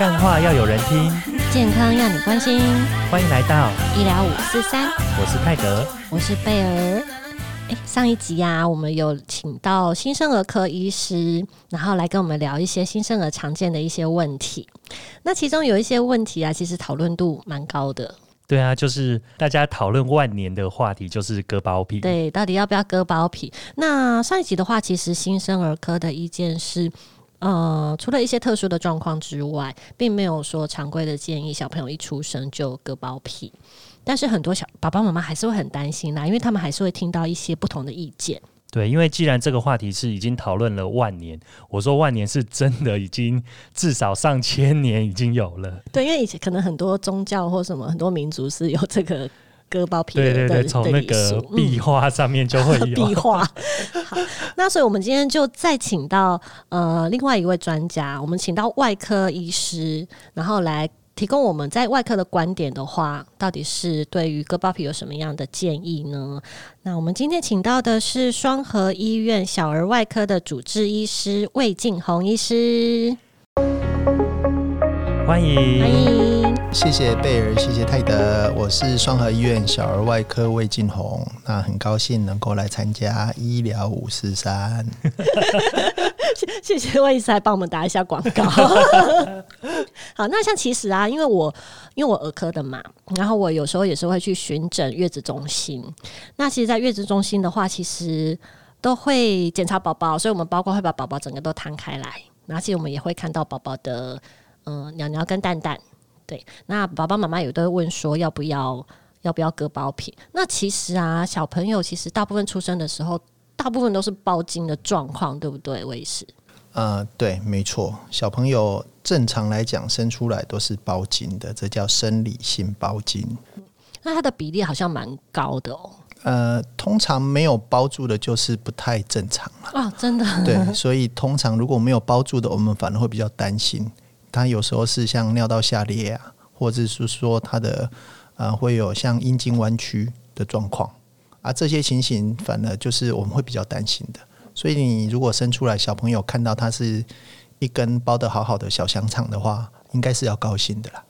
干话要有人听，健康要你关心。欢迎来到医疗五四三，我是泰德。我是贝儿。诶上一集呀、我们有请到新生儿科医师，然后来跟我们聊一些新生儿常见的一些问题。那其中有一些问题啊，其实讨论度蛮高的。对啊，就是大家讨论万年的话题，就是割包皮。对，到底要不要割包皮？那上一集的话，其实新生儿科的意见是，呃，除了一些特殊的状况之外，并没有说常规的建议小朋友一出生就割包皮。但是很多小爸爸妈妈还是会很担心啦，因为他们还是会听到一些不同的意见。对，因为既然这个话题是已经讨论了万年，我说万年是真的已经至少上千年已经有了。对，因为以前可能很多宗教或什么很多民族是有这个割包皮的对对对，从那个壁画上面就会有。壁画。好，那所以我们今天就再请到呃另外一位专家，我们请到外科医师，然后来提供我们在外科的观点的话，到底是对于割包皮有什么样的建议呢？那我们今天请到的是双河医院小儿外科的主治医师魏静红医师，欢迎，欢迎。谢谢贝尔，谢谢泰德，我是双河医院小儿外科魏晋红，那很高兴能够来参加医疗五四三。谢谢魏医师来帮我们打一下广告。好，那像其实啊，因为我因为我儿科的嘛，然后我有时候也是会去巡诊月子中心。那其实，在月子中心的话，其实都会检查宝宝，所以我们包括会把宝宝整个都摊开来，然后其实我们也会看到宝宝的呃鸟鸟跟蛋蛋。对，那爸爸妈妈有都会问说要不要要不要割包皮？那其实啊，小朋友其实大部分出生的时候，大部分都是包茎的状况，对不对？我也是？呃，对，没错，小朋友正常来讲生出来都是包茎的，这叫生理性包茎。那它的比例好像蛮高的哦。呃，通常没有包住的，就是不太正常了。啊，真的，对，所以通常如果没有包住的，我们反而会比较担心。他有时候是像尿道下裂啊，或者是说他的呃会有像阴茎弯曲的状况啊，这些情形反而就是我们会比较担心的。所以你如果生出来小朋友看到他是一根包的好好的小香肠的话，应该是要高兴的啦。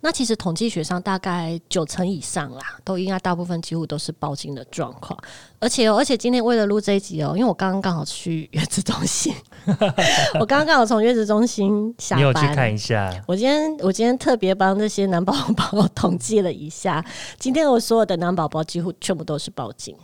那其实统计学上大概九成以上啦，都应该大部分几乎都是包茎的状况。而且哦，而且今天为了录这一集哦，因为我刚刚刚好去月子中心，我刚刚刚好从月子中心下你有去班。看一下？我今天我今天特别帮这些男宝宝 统计了一下，今天我所有的男宝宝几乎全部都是包茎，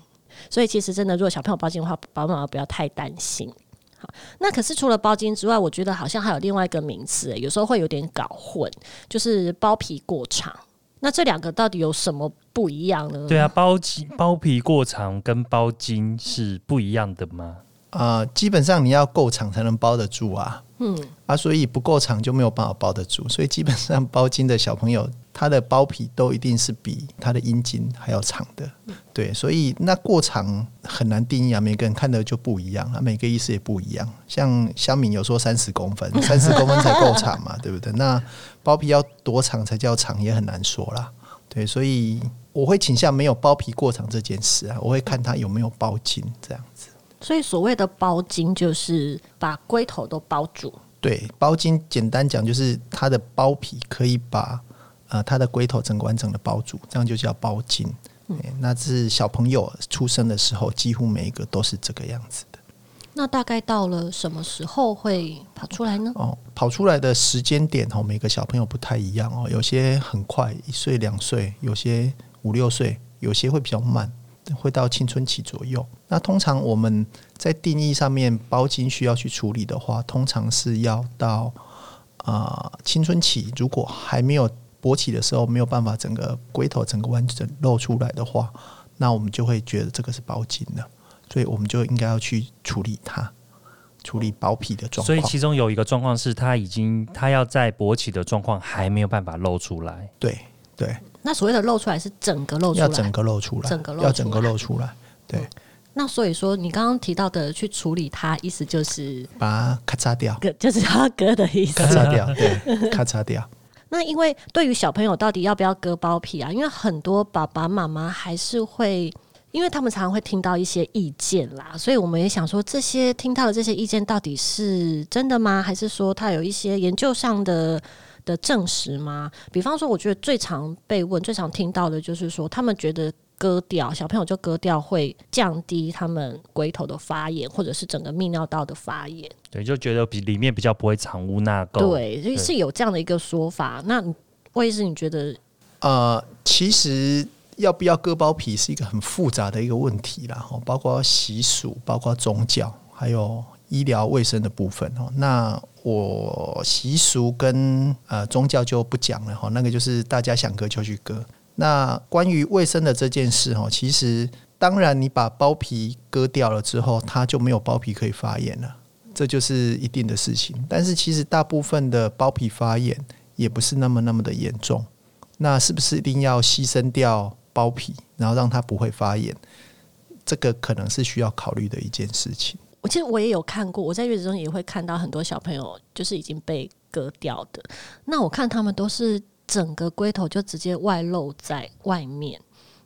所以其实真的，如果小朋友包茎的话，爸爸妈妈不要太担心。好，那可是除了包茎之外，我觉得好像还有另外一个名词，有时候会有点搞混，就是包皮过长。那这两个到底有什么不一样呢？对啊，包茎包皮过长跟包茎是不一样的吗？啊，基本上你要够长才能包得住啊。嗯，啊，所以不够长就没有办法包得住，所以基本上包茎的小朋友，他的包皮都一定是比它的阴茎还要长的，对，所以那过长很难定义啊，每个人看的就不一样啊，每个医师也不一样。像香敏有说三十公分，三十公分才够长嘛，对不对？那包皮要多长才叫长，也很难说啦。对，所以我会倾向没有包皮过长这件事啊，我会看它有没有包茎这样子。所以所谓的包茎就是把龟头都包住。对，包茎简单讲就是它的包皮可以把呃它的龟头整个完整的包住，这样就叫包茎。对那是小朋友出生的时候，几乎每一个都是这个样子的。那大概到了什么时候会跑出来呢？哦，跑出来的时间点哦，每个小朋友不太一样哦，有些很快，一岁两岁，有些五六岁，有些会比较慢，会到青春期左右。那通常我们在定义上面，包茎需要去处理的话，通常是要到啊、呃青春期，如果还没有勃起的时候，没有办法整个龟头整个完整露出来的话，那我们就会觉得这个是包茎了，所以我们就应该要去处理它，处理包皮的状况。所以其中有一个状况是，它已经它要在勃起的状况还没有办法露出来。对对，那所谓的露出来是整个露出来，要整个露出来，整个露要整个露出来，对，那所以说，你刚刚提到的去处理它，意思就是把它咔嚓掉，割，就是它割的意思咔。嚓掉，对，咔嚓掉。那因为对于小朋友到底要不要割包皮啊？因为很多爸爸妈妈还是会。因为他们常常会听到一些意见啦，所以我们也想说，这些听到的这些意见到底是真的吗？还是说他有一些研究上的的证实吗？比方说，我觉得最常被问、最常听到的就是说，他们觉得割掉小朋友就割掉会降低他们龟头的发炎，或者是整个泌尿道的发炎。对，就觉得比里面比较不会藏污纳垢。对，所以是有这样的一个说法。那魏医师，你觉得？呃，其实要不要割包皮是一个很复杂的一个问题啦，哈，包括习俗、包括宗教，还有医疗卫生的部分哦。那我习俗跟呃宗教就不讲了哈，那个就是大家想割就去割。那关于卫生的这件事哦，其实当然你把包皮割掉了之后，它就没有包皮可以发炎了，这就是一定的事情。但是其实大部分的包皮发炎也不是那么那么的严重。那是不是一定要牺牲掉包皮，然后让它不会发炎？这个可能是需要考虑的一件事情。我其实我也有看过，我在月子中也会看到很多小朋友就是已经被割掉的。那我看他们都是整个龟头就直接外露在外面。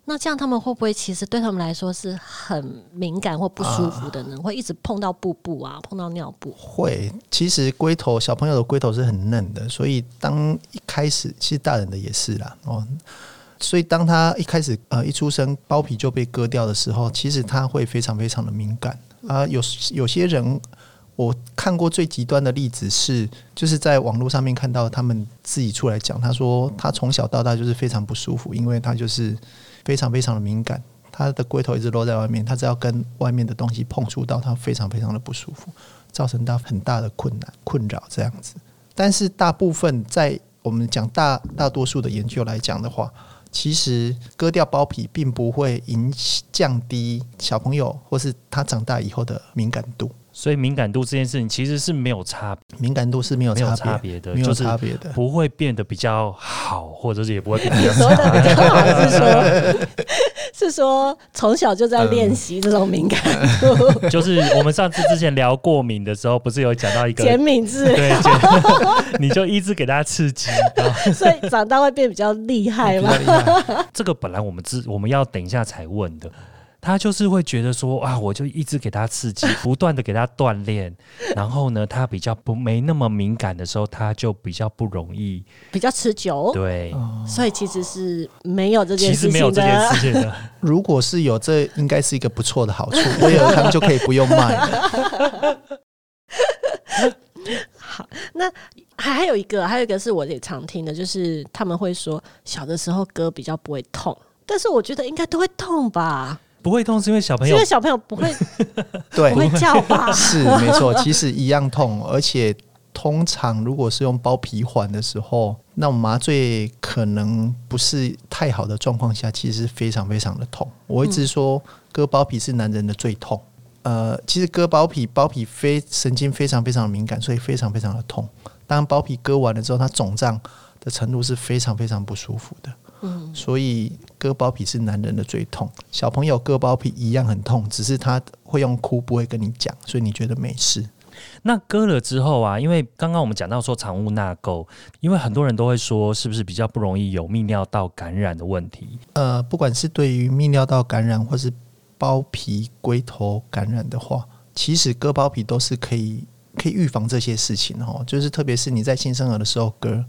那这样他们会不会其实对他们来说是很敏感或不舒服的呢？会一直碰到布布啊，碰到尿布？会，其实龟头小朋友的龟头是很嫩的，所以当一开始，其实大人的也是啦哦。所以当他一开始呃一出生包皮就被割掉的时候，其实他会非常非常的敏感啊。有有些人我看过最极端的例子是，就是在网络上面看到他们自己出来讲，他说他从小到大就是非常不舒服，因为他就是。非常非常的敏感，他的龟头一直落在外面，他只要跟外面的东西碰触到，他非常非常的不舒服，造成他很大的困难困扰这样子。但是大部分在我们讲大大多数的研究来讲的话，其实割掉包皮并不会影降低小朋友或是他长大以后的敏感度。所以敏感度这件事情其实是没有差，敏感度是没有差别的，没有差别的，不会变得比较好，或者是也不会变得比较 差。是说，是说从小就在练习这种敏感度。就是我们上次之前聊过敏的时候，不是有讲到一个减敏治疗？对，你就一直给他刺激，所以长大会变比较厉害吗？这个本来我们知我们要等一下才问的。他就是会觉得说啊，我就一直给他刺激，不断的给他锻炼，然后呢，他比较不没那么敏感的时候，他就比较不容易，比较持久。对，所以其实是没有这件事情的。其实没有这件事情的。如果是有，这应该是一个不错的好处，我有他们就可以不用卖。好，那还还有一个，还有一个是我也常听的，就是他们会说小的时候割比较不会痛，但是我觉得应该都会痛吧。不会痛是因为小朋友，因为小朋友不会 对不会叫吧？是没错，其实一样痛，而且通常如果是用包皮环的时候，那麻醉可能不是太好的状况下，其实非常非常的痛。我一直说割包皮是男人的最痛。呃，其实割包皮，包皮非神经非常非常敏感，所以非常非常的痛。当包皮割完了之后，它肿胀的程度是非常非常不舒服的。嗯，所以割包皮是男人的最痛，小朋友割包皮一样很痛，只是他会用哭，不会跟你讲，所以你觉得没事。那割了之后啊，因为刚刚我们讲到说藏污纳垢，因为很多人都会说，是不是比较不容易有泌尿道感染的问题？呃，不管是对于泌尿道感染，或是包皮龟头感染的话，其实割包皮都是可以可以预防这些事情哦。就是特别是你在新生儿的时候割。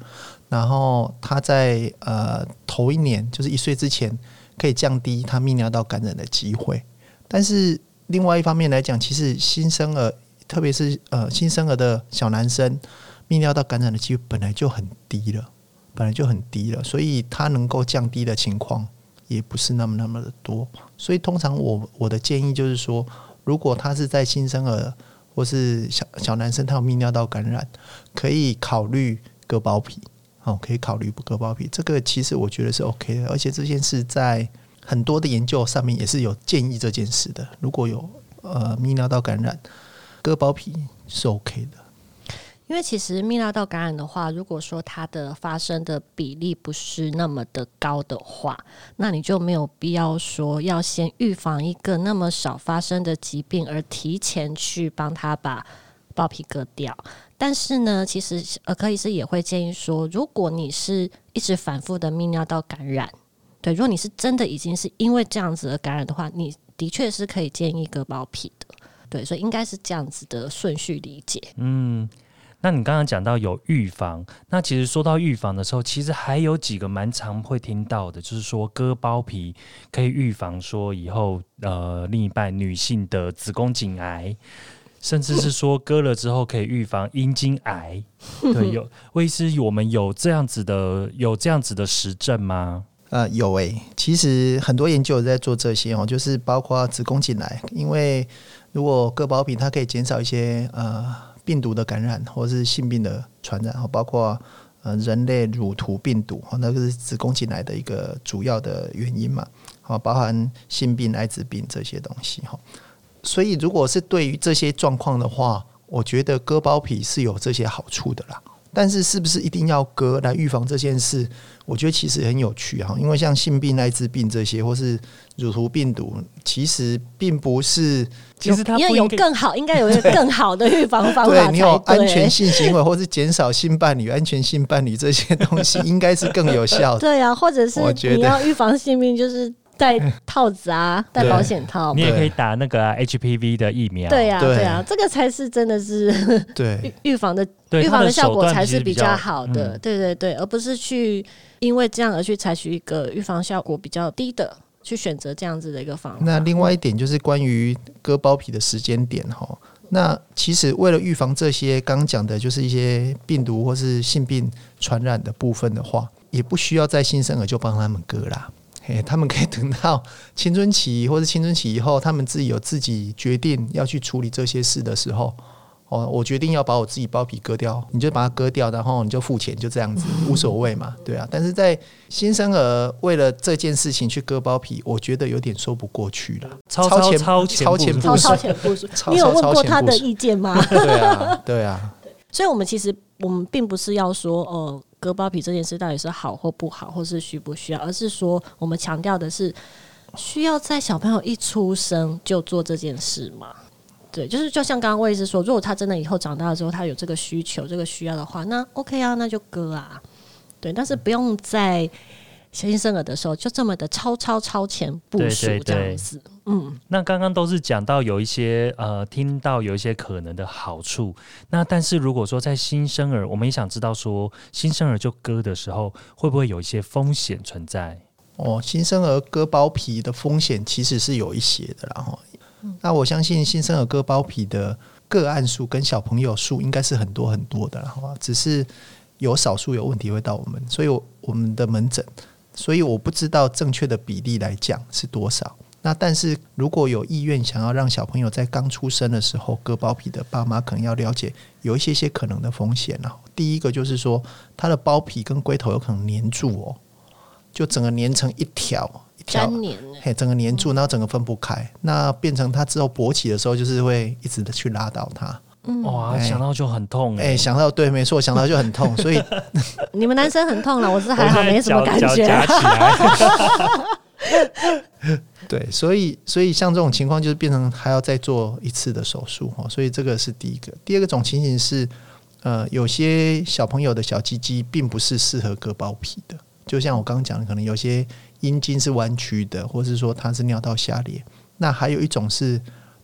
然后他在呃头一年，就是一岁之前，可以降低他泌尿道感染的机会。但是另外一方面来讲，其实新生儿，特别是呃新生儿的小男生，泌尿道感染的机会本来就很低了，本来就很低了，所以他能够降低的情况也不是那么那么的多。所以通常我我的建议就是说，如果他是在新生儿或是小小男生他有泌尿道感染，可以考虑割包皮。哦，可以考虑不割包皮，这个其实我觉得是 OK 的，而且这件事在很多的研究上面也是有建议这件事的。如果有呃泌尿道感染，割包皮是 OK 的。因为其实泌尿道感染的话，如果说它的发生的比例不是那么的高的话，那你就没有必要说要先预防一个那么少发生的疾病，而提前去帮他把包皮割掉。但是呢，其实呃科医师也会建议说，如果你是一直反复的泌尿道感染，对，如果你是真的已经是因为这样子的感染的话，你的确是可以建议割包皮的。对，所以应该是这样子的顺序理解。嗯，那你刚刚讲到有预防，那其实说到预防的时候，其实还有几个蛮常会听到的，就是说割包皮可以预防说以后呃另一半女性的子宫颈癌，甚至是说割了之后可以预防阴茎癌。对，有魏医师，我们有这样子的有这样子的实证吗？呃，有诶、其实很多研究有在做这些哦，就是包括子宫颈癌，因为如果割包皮，它可以减少一些呃病毒的感染或是性病的传染，哈，包括呃人类乳头病毒，哈，那个是子宫颈癌的一个主要的原因嘛，好，包含性病、艾滋病这些东西哈。所以，如果是对于这些状况的话，我觉得割包皮是有这些好处的啦。但是，是不是一定要割来预防这件事？我觉得其实很有趣哈，因为像性病、艾滋病这些，或是乳头病毒，其实并不是其实它因为不应该有更好，应该有一个更好的预防方法才对你有安全。性行为，或是减少性伴侣、安全性伴侣这些东西，应该是更有效的。对啊，或者是我觉得你要预防性病，就是戴套子啊，戴保险套你。也可以打那个啊、HPV 的疫苗。对呀、对对呀、这个才是真的是对，预预防的，预防的效果才是比较好的，嗯对对对，而不是去因为这样而去采取一个预防效果比较低的，去选择这样子的一个方法。那另外一点就是关于割包皮的时间点哈。那其实为了预防这些刚刚讲的，就是一些病毒或是性病传染的部分的话，也不需要在新生儿就帮他们割啦。嘿，他们可以等到青春期或者青春期以后，他们自己有自己决定要去处理这些事的时候，哦，我决定要把我自己包皮割掉，你就把它割掉，然后你就付钱，就这样子，无所谓嘛，对啊。但是在新生儿为了这件事情去割包皮，我觉得有点说不过去了，超超前超前超前部超部署超前部署，你有问超过他的意见吗？对啊，对啊，所以，我们其实我们并不是要说，呃，割包皮这件事到底是好或不好，或是需不需要，而是说我们强调的是需要在小朋友一出生就做这件事吗？对，就是就像刚刚魏医师说，如果他真的以后长大了之后，他有这个需求、这个需要的话，那 OK 啊，那就割啊。对，但是不用在新生儿的时候就这么的超超超前部署对对这样对子。嗯，那刚刚都是讲到有一些呃，听到有一些可能的好处。那但是如果说在新生儿，我们也想知道说新生儿就割的时候，会不会有一些风险存在？哦，新生儿割包皮的风险其实是有一些的啦哈。那我相信新生儿割包皮的个案数跟小朋友数应该是很多很多的啦，好吧？只是有少数有问题会到我们，所以我我们的门诊，所以我不知道正确的比例来讲是多少。那但是如果有意愿想要让小朋友在刚出生的时候割包皮的爸妈，可能要了解有一些些可能的风险啊。第一个就是说，他的包皮跟龟头有可能粘住哦，就整个粘成一条一条，粘嘿，整个粘住，然后整个分不开，那变成它之后勃起的时候，就是会一直的去拉到它。哇，哎想到就很痛哎、哎、想到对，没错，想到就很痛，所以你们男生很痛了，我是还好，没什么脚脚感觉。夹起来，对，所以所以像这种情况，就是变成还要再做一次的手术哦。所以这个是第一个。第二个种情形是，呃，有些小朋友的小鸡鸡并不是适合割包皮的，就像我刚刚讲的，可能有些阴茎是弯曲的，或是说它是尿道下裂。那还有一种是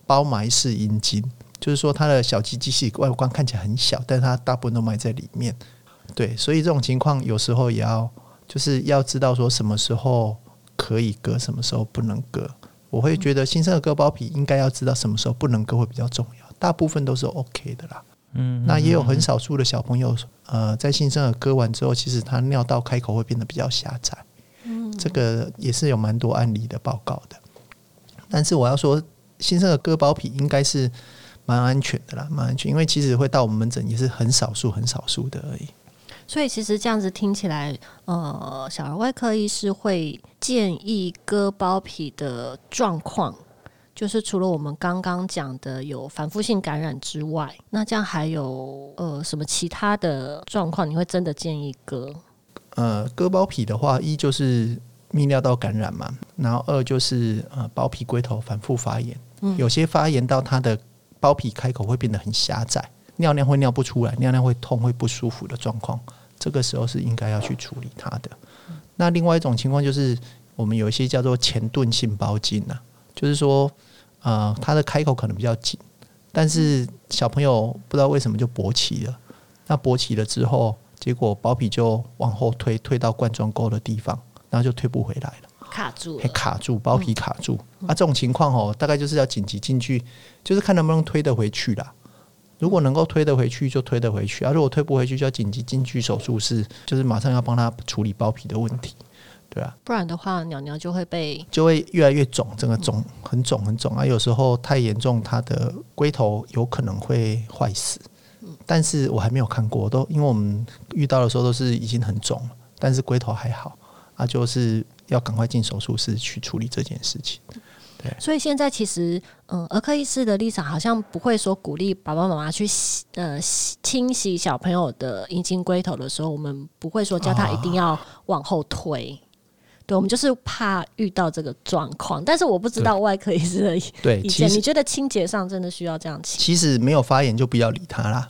包埋式阴茎，就是说它的小鸡鸡是外观看起来很小，但是它大部分都埋在里面。对，所以这种情况有时候也要就是要知道说什么时候可以割，什么时候不能割。我会觉得新生儿割包皮应该要知道什么时候不能割会比较重要，大部分都是 OK 的啦。嗯，那也有很少数的小朋友，呃，在新生儿割完之后，其实他尿道开口会变得比较狭窄。嗯，这个也是有蛮多案例的报告的。但是我要说，新生儿割包皮应该是蛮安全的啦，蛮安全，因为其实会到我们门诊也是很少数、很少数的而已。所以其实这样子听起来，呃，小儿外科医师会建议割包皮的状况，就是除了我们刚刚讲的有反复性感染之外，那这样还有呃什么其他的状况，你会真的建议割？呃，割包皮的话，一就是泌尿道感染嘛，然后二就是呃包皮龟头反复发炎，有些发炎到它的包皮开口会变得很狭窄，尿尿会尿不出来，尿尿会痛会不舒服的状况，这个时候是应该要去处理它的。那另外一种情况就是我们有一些叫做前钝性包茎啊，就是说呃它的开口可能比较紧，但是小朋友不知道为什么就勃起了，那勃起了之后，结果包皮就往后推，推到冠状沟的地方，然后就推不回来了。卡住还卡住，包皮卡住、啊！这种情况哦，大概就是要紧急进去，就是看能不能推得回去啦。如果能够推得回去，就推得回去啊；如果推不回去，就要紧急进去手术室，就是马上要帮他处理包皮的问题，对啊，不然的话，鸟鸟就会被就会越来越肿，整个肿很肿很肿啊。有时候太严重，它的龟头有可能会坏死。但是我还没有看过，都因为我们遇到的时候都是已经很肿了，但是龟头还好啊，就是要赶快进手术室去处理这件事情。对所以现在其实，嗯，儿科医师的立场好像不会说鼓励爸爸妈妈去洗呃洗清洗小朋友的阴茎龟头的时候，我们不会说叫他一定要往后推。对，我们就是怕遇到这个状况，但是我不知道外科医师的对，意见。你觉得清洁上真的需要这样清？其实没有发炎就不要理他啦。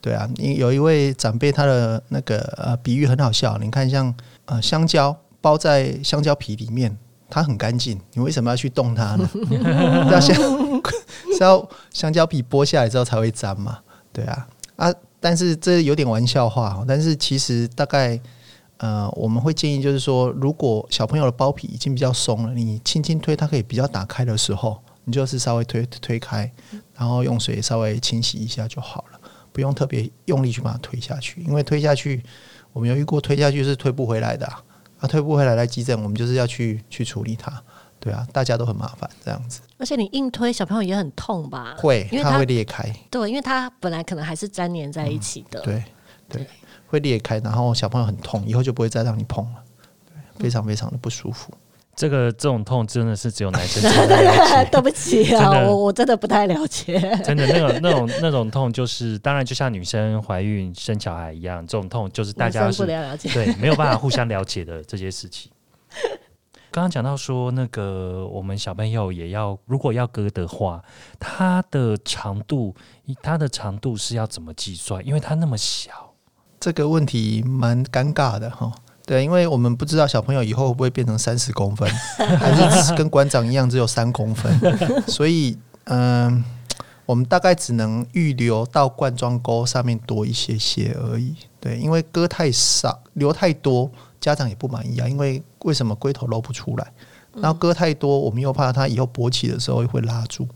对啊，你有一位长辈，他的那个呃比喻很好笑。你看，像呃香蕉包在香蕉皮里面，它很干净，你为什么要去动它呢？要先是要香蕉皮剥下来之后才会粘嘛？对啊啊！但是这有点玩笑话哦，但是其实大概呃我们会建议就是说，如果小朋友的包皮已经比较松了，你轻轻推，它可以比较打开的时候，你就是稍微推推开，然后用水稍微清洗一下就好了。不用特别用力去把它推下去，因为推下去，我们有遇过推下去是推不回来的啊，啊推不回来来急诊，我们就是要去去处理它，对啊，大家都很麻烦这样子。而且你硬推小朋友也很痛吧？会，因为它它会裂开，对，因为它本来可能还是粘连在一起的。对对，会裂开，然后小朋友很痛，以后就不会再让你碰了，对，非常非常的不舒服。这个这种痛真的是只有男生 才能了解。对不起啊，我我真的不太了解。真的，那种那种那种痛，就是当然就像女生怀孕生小孩一样，这种痛就是大家不了了解。对没有办法互相了解的这些事情。刚刚讲到说，那个我们小朋友也要，如果要割的话，它的长度，它的长度是要怎么计算？因为它那么小。这个问题蛮尴尬的哈。对，因为我们不知道小朋友以后会不会变成三十公分，还是跟馆长一样只有三公分，所以嗯、我们大概只能预留到冠状沟上面多一些些而已。对，因为割太少，留太多，家长也不满意啊。因为为什么龟头露不出来？然后割太多，我们又怕它以后勃起的时候会拉住，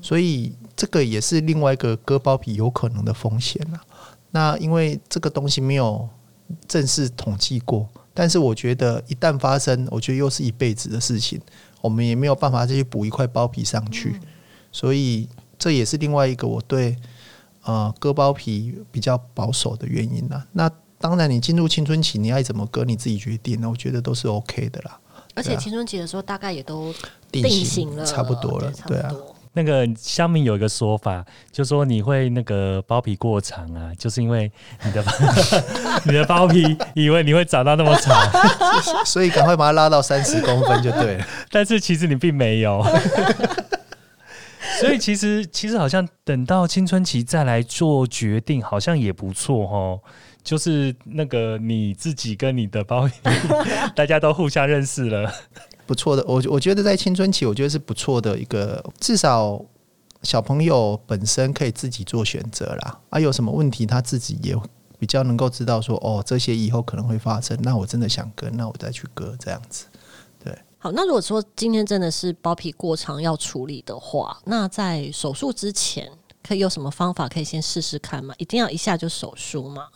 所以这个也是另外一个割包皮有可能的风险啊。那因为这个东西没有正式统计过，但是我觉得一旦发生，我觉得又是一辈子的事情，我们也没有办法再去补一块包皮上去，所以这也是另外一个我对呃割包皮比较保守的原因啦。那当然，你进入青春期，你爱怎么割你自己决定，那我觉得都是 OK 的啦，而且青春期的时候大概也都定定型了，差不多了对啊。那个乡民有一个说法，就说你会那个包皮过长啊，就是因为你的你的包皮以为你会长到那么长，所以赶快把它拉到三十公分就对了。但是其实你并没有。所以其实其实好像等到青春期再来做决定，好像也不错哦。就是那个你自己跟你的包皮，大家都互相认识了。不错的，我我觉得在青春期，我觉得是不错的一个，至少小朋友本身可以自己做选择啦。啊，有什么问题他自己也比较能够知道说，哦，这些以后可能会发生，那我真的想割，那我再去割这样子。对好，那如果说今天真的是包皮过长要处理的话，那在手术之前可以有什么方法可以先试试看吗？一定要一下就手术吗？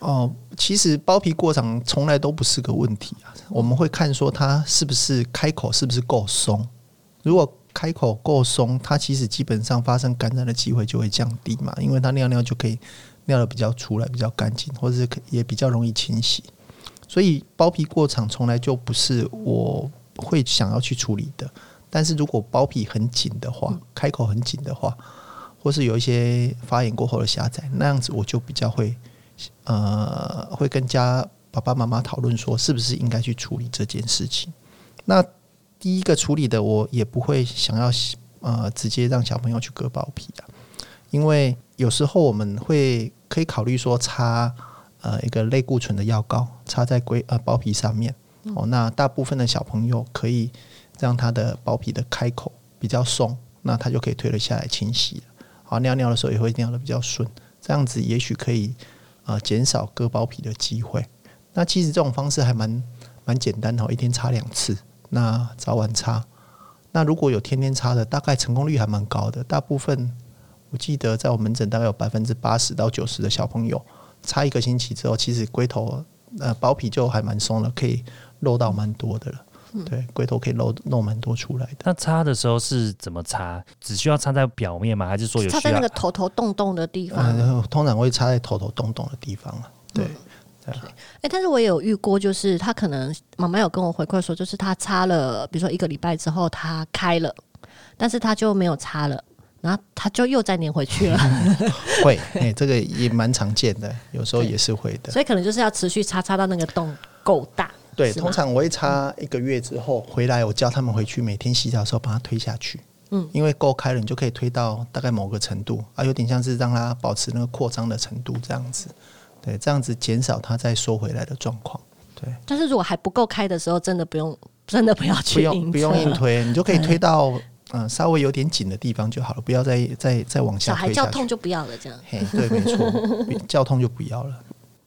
哦，其实包皮过长从来都不是个问题啊。我们会看说它是不是开口是不是够松，如果开口够松，它其实基本上发生感染的机会就会降低嘛，因为它尿尿就可以尿的比较出来，比较干净，或者是也比较容易清洗。所以包皮过长从来就不是我会想要去处理的。但是如果包皮很紧的话，开口很紧的话，或是有一些发炎过后的狭窄，那样子我就比较会呃，会跟家爸爸妈妈讨论说，是不是应该去处理这件事情。那第一个处理的，我也不会想要呃直接让小朋友去割包皮啊，因为有时候我们会可以考虑说擦呃一个类固醇的药膏擦在龟呃包皮上面，哦，那大部分的小朋友可以让他的包皮的开口比较松，那他就可以推了下来清洗了。好，尿尿的时候也会尿的比较顺，这样子也许可以呃减少割包皮的机会。那其实这种方式还蛮蛮简单的哦，一天擦两次，那早晚擦。那如果有天天擦的，大概成功率还蛮高的。大部分我记得在我门诊大概有百分之八十到九十的小朋友擦一个星期之后，其实龟头呃包皮就还蛮松了，可以露到蛮多的了。对，龟头可以露露蛮多出来的。那擦的时候是怎么擦？只需要擦在表面吗？还是说有擦在那个？头头洞洞的地方。嗯，通常会擦在头头洞洞的地方啊。对，哎、但是我也有遇过，就是他可能妈妈有跟我回馈说，就是他擦了，比如说一个礼拜之后他开了，但是他就没有擦了，然后他就又再粘回去了，会，哎、这个也蛮常见的，有时候也是会的。所以可能就是要持续擦，擦到那个洞够大。对，通常我会擦一个月之后回来，我叫他们回去每天洗澡的时候把它推下去。嗯，因为够开了，你就可以推到大概某个程度啊，有点像是让它保持那个扩张的程度这样子。对，这样子减少它再缩回来的状况。对，但是如果还不够开的时候，真的不用，真的不要去不用不用硬推，你就可以 推到嗯、呃稍微有点紧的地方就好了，不要再再再往下推下去孩叫痛。就不要了，这样。嘿，对，没错，叫痛就不要了。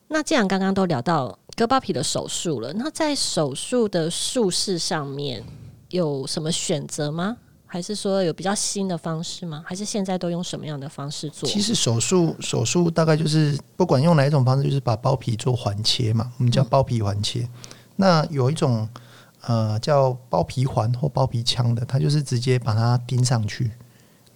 那既然刚刚都聊到割包皮的手术了，那在手术的术式上面有什么选择吗？还是说有比较新的方式吗？还是现在都用什么样的方式做？其实手术手术大概就是不管用哪一种方式，就是把包皮做环切嘛，我们叫包皮环切。那有一种呃叫包皮环或包皮枪的，它就是直接把它钉上去，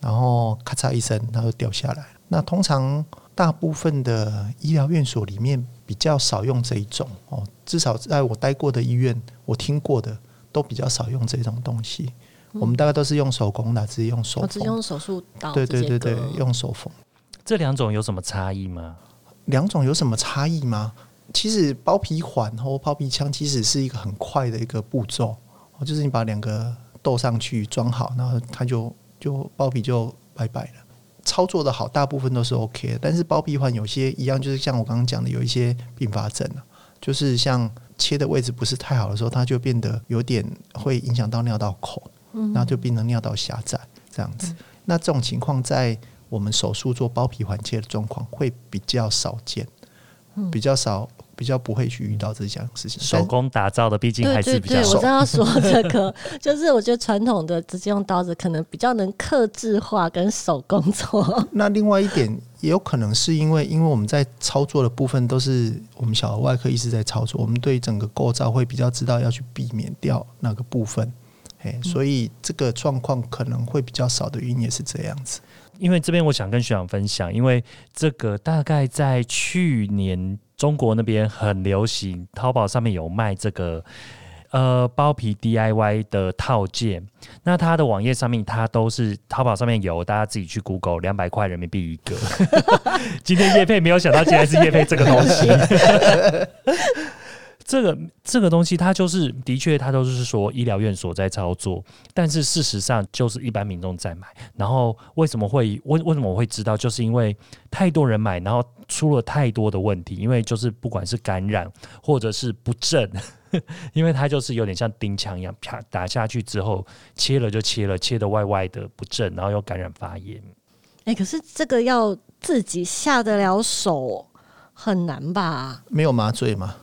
然后咔嚓一声，它就掉下来。那通常大部分的医疗院所里面比较少用这一种哦，至少在我待过的医院，我听过的都比较少用这种东西。我们大概都是用手工的，直接用手直接用手术刀对对对对，用手缝。这两种有什么差异吗？两种有什么差异吗？其实包皮环或包皮枪其实是一个很快的一个步骤，哦，就是你把两个斗上去装好，然后它就就包皮就拜拜了。操作的好，大部分都是 OK 的，但是包皮环有些一样，就是像我刚刚讲的，有一些并发症啊，就是像切的位置不是太好的时候，它就变得有点会影响到尿道口，那就变成尿道狭窄这样子。那这种情况在我们手术做包皮环切的状况会比较少见，比较少，比较不会去遇到这项事情。手工打造的，毕竟还对对对，是比较少我正要说这个，就是我觉得传统的直接用刀子可能比较能克制化跟手工做。那另外一点也有可能是因为，因为我们在操作的部分都是我们小儿外科医师在操作，我们对整个构造会比较知道要去避免掉那个部分，哎，所以这个状况可能会比较少的原因也是这样子。因为这边我想跟学长分享，因为这个大概在去年中国那边很流行，淘宝上面有卖这个呃包皮 DIY 的套件。那它的网页上面，它都是淘宝上面有，大家自己去 Google，两百块人民币一个。今天叶佩没有想到，竟然是叶佩这个东西。这个这个东西，它就是的确，它都是说医疗院所在操作，但是事实上就是一般民众在买。然后为什么会为为什么我会知道？就是因为太多人买，然后出了太多的问题。因为就是不管是感染或者是不正，因为它就是有点像钉枪一样，啪打下去之后切了就切了，切的歪歪的不正，然后又感染发炎。哎、可是这个要自己下得了手很难吧？没有麻醉嘛？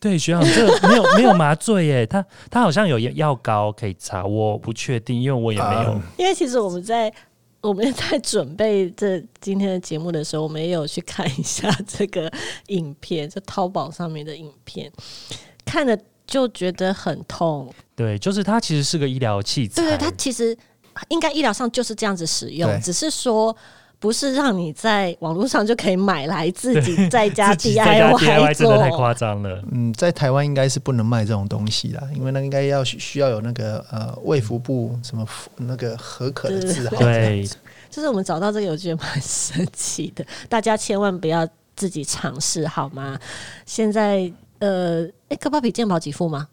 对，学长，这没有没有麻醉耶，他他好像有药膏可以擦，我不确定，因为我也没有。啊因为其实我们在我们在准备这今天的节目的时候，我们也有去看一下 这个影片，就淘宝上面的影片，看了就觉得很痛。对，就是它其实是个医疗器材。对对，它其实应该医疗上就是这样子使用，只是说。不是让你在网络上就可以买来自己 在家 DIY 真做，的太夸张了。嗯，在台湾应该是不能卖这种东西啦，因为那应该要需需要有那个呃卫福部什么那个合可的字号。对，就是我们找到这个，我觉得蛮神奇的。大家千万不要自己尝试好吗？现在呃，哎，割包皮健保给付吗？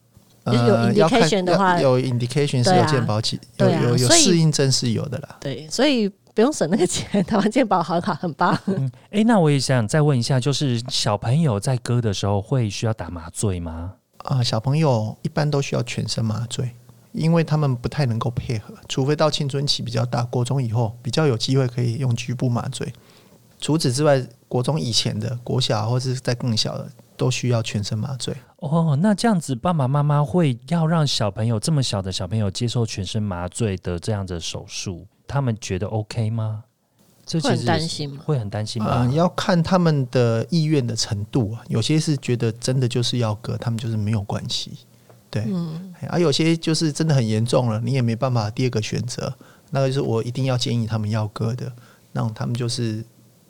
就是有 indication 的话有 indication 是有健保起，有有有适应症是有的啦。对，所以不用省那个钱，台湾健保很好，很棒。哎、那我也想再问一下，就是小朋友在割的时候会需要打麻醉吗？啊、小朋友一般都需要全身麻醉，因为他们不太能够配合，除非到青春期比较大，国中以后比较有机会可以用局部麻醉。除此之外，国中以前的国小或是在更小的都需要全身麻醉。哦，那这样子爸爸妈妈会要让小朋友这么小的小朋友接受全身麻醉的这样的手术，他们觉得 OK 吗？这其实会很担心吗？会很担心啊、吗？要看他们的意愿的程度啊。有些是觉得真的就是要割，他们就是没有关系。对，嗯，而、有些就是真的很严重了，你也没办法第二个选择，那个就是我一定要建议他们要割的，那种他们就是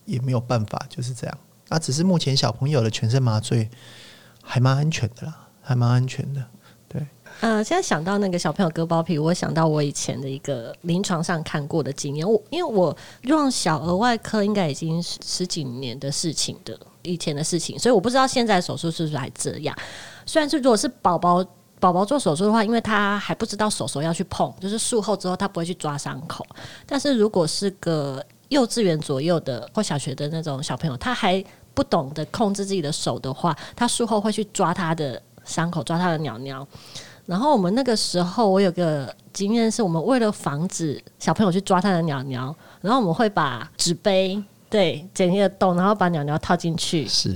也没有办法，就是这样。那只是目前小朋友的全身麻醉还蛮安全的啦，还蛮安全的。呃，现在想到那个小朋友割包皮，我想到我以前的一个临床上看过的经验。我因为我用小儿外科应该已经十十几年的事情的以前的事情，所以我不知道现在手术是不是还这样。虽然是如果是宝宝宝宝做手术的话，因为他还不知道手手要去碰，就是术后之后他不会去抓伤口。但是如果是个幼稚园左右的或小学的那种小朋友，他还不懂得控制自己的手的话，他术后会去抓他的伤口，抓他的鸟鸟。然后我们那个时候，我有个经验是，我们为了防止小朋友去抓他的鸟鸟，然后我们会把纸杯对剪一个洞，然后把鸟鸟套进去，是。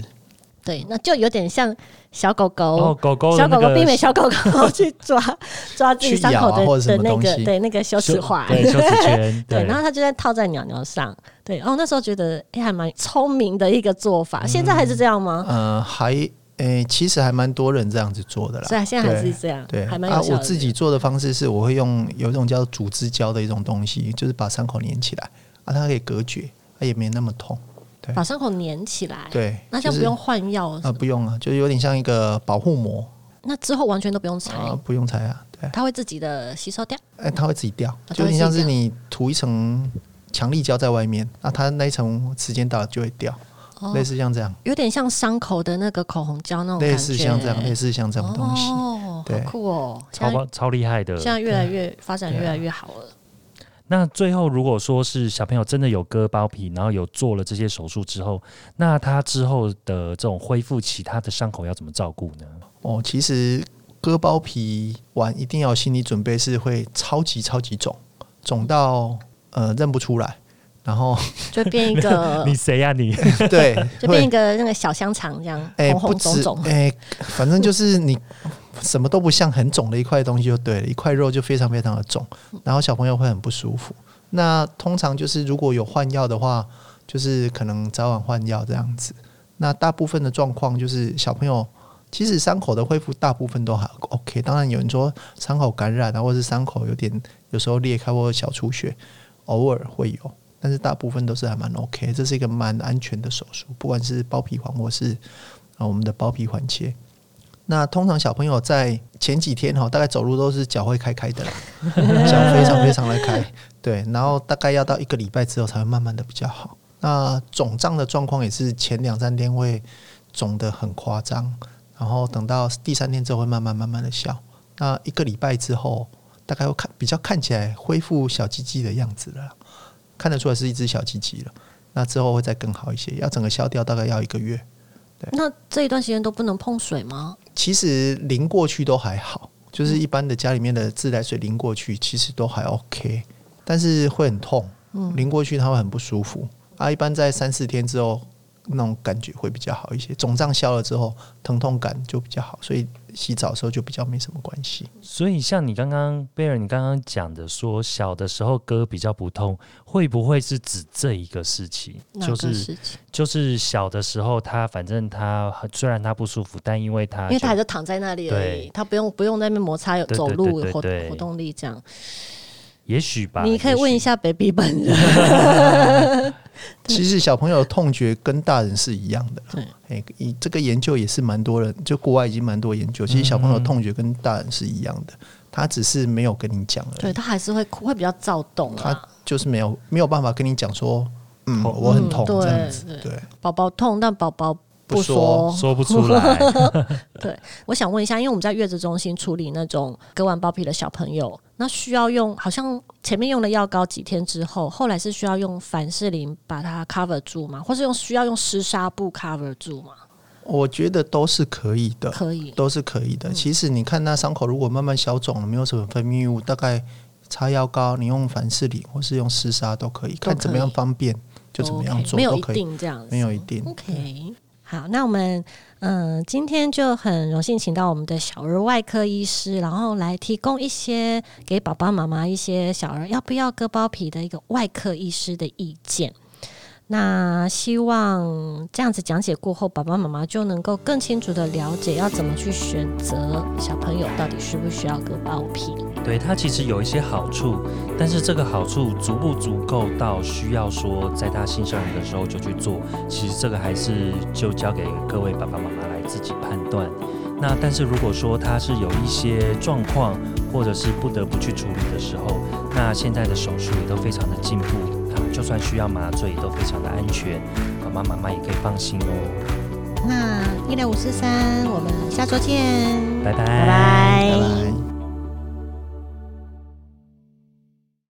对，那就有点像小狗狗。哦，狗狗的小狗狗避免小狗狗去抓 抓自己伤口的的那个对那个羞耻环，对羞耻圈，对，然后它就在套在鸟鸟上，对，哦，那时候觉得哎、还蛮聪明的一个做法，现在还是这样吗？呃，还诶、其实还蛮多人这样子做的啦。是啊现在还是这样，对啊，还蛮有效的。我自己做的方式是，我会用有一种叫组织胶的一种东西，就是把伤口粘起来啊，它可以隔绝，它也没那么痛。对把伤口粘起来，对，那这样不用换药，啊，不用啊，就有点像一个保护膜那之后完全都不用拆，啊，不用拆啊，对，它会自己的吸收掉。哎，它会自己掉，它就有点像是你涂一层强力胶在外面，那它那一层时间到了就会掉，哦类似像这样，有点像伤口的那个口红胶那种感觉，类似像这样，类似像这种东西。哦，好对酷哦！超棒超厉害的。现在越来越发展越来越好了。那最后，如果说是小朋友真的有割包皮，然后有做了这些手术之后，那他之后的这种恢复其，他的伤口要怎么照顾呢？哦，其实割包皮完一定要心理准备，是会超级超级肿，肿到呃认不出来，然后 就变一个 你，谁呀、你？对，就变一会个那个小香肠这样，哎、红不肿肿。哎、反正就是你什么都不像，很肿的一块东西就对了，一块肉就非常非常的肿，然后小朋友会很不舒服。那通常就是如果有换药的话，就是可能早晚换药这样子。那大部分的状况就是小朋友其实伤口的恢复大部分都还 OK，当然有人说伤口感染啊，或者是伤口有点有时候裂开或者小出血，偶尔会有，但是大部分都是还蛮 OK，这是一个蛮安全的手术，不管是包皮环或是啊我们的包皮环切。那通常小朋友在前几天哈，大概走路都是脚会开开的啦，脚非常非常的开，对，然后大概要到一个礼拜之后才会慢慢的比较好。那肿胀的状况也是前两三天会肿得很夸张，然后等到第三天之后会慢慢慢慢的消。那一个礼拜之后，大概会看比较看起来恢复小鸡鸡的样子了啦，看得出来是一只小鸡鸡了。那之后会再更好一些，要整个消掉大概要一个月。对那这一段时间都不能碰水吗？其实淋过去都还好，就是一般的家里面的自来水淋过去，其实都还 OK，但是会很痛，淋过去它会很不舒服。啊，一般在三四天之后，那种感觉会比较好一些，肿胀消了之后，疼痛感就比较好，所以洗澡的时候就比较没什么关系。所以像你刚刚贝尔，你刚刚讲的说小的时候割比较不痛，会不会是指这一个事情？就是？就是小的时候，他反正他虽然他不舒服，但因为他因为他还就是躺在那里而已对，他不用不用在那边摩擦，有走路对对对活对活动力这样。也许吧，你可以问一下 baby 本人，其实小朋友的痛觉跟大人是一样的。对，哎，以这个研究也是蛮多人，就国外已经蛮多研究，其实小朋友的痛觉跟大人是一样的，他只是没有跟你讲而已，对他还是会哭，会比较躁动啊。他。就是没有没有办法跟你讲说，嗯，痛。我很痛嗯这样子，对。对。宝宝痛，但宝宝不不说说。不出来。对我想问一下，因为我们在月子中心处理那种割完包皮的小朋友，那需要用好像前面用了药膏几天之后，后来是需要用凡士林把它 cover 住吗？或是用需要用湿纱布 cover 住吗？我觉得都是可以的，可以，都是可以嗯的。其实你看那伤口如果慢慢消肿了，没有什么分泌物，大概擦药膏，你用凡士林或是用湿纱都可以，可以看怎么样方便就怎么样做，没有一都可以，定这样子，没有一定。OK，好，那我们嗯、今天就很荣幸请到我们的小儿外科医师，然后来提供一些给爸爸妈妈一些小儿要不要割包皮的一个外科医师的意见。那希望这样子讲解过后，爸爸妈妈就能够更清楚的了解要怎么去选择小朋友到底需不需要割包皮。对它其实有一些好处，但是这个好处足不足够到需要说在他新生儿的时候就去做，其实这个还是就交给各位爸爸妈妈来自己判断。那但是如果说他是有一些状况，或者是不得不去处理的时候，那现在的手术也都非常的进步，就算需要麻醉也都非常的安全，爸爸妈妈也可以放心哦。那一六五四三，我们下周见，拜拜，拜拜拜拜。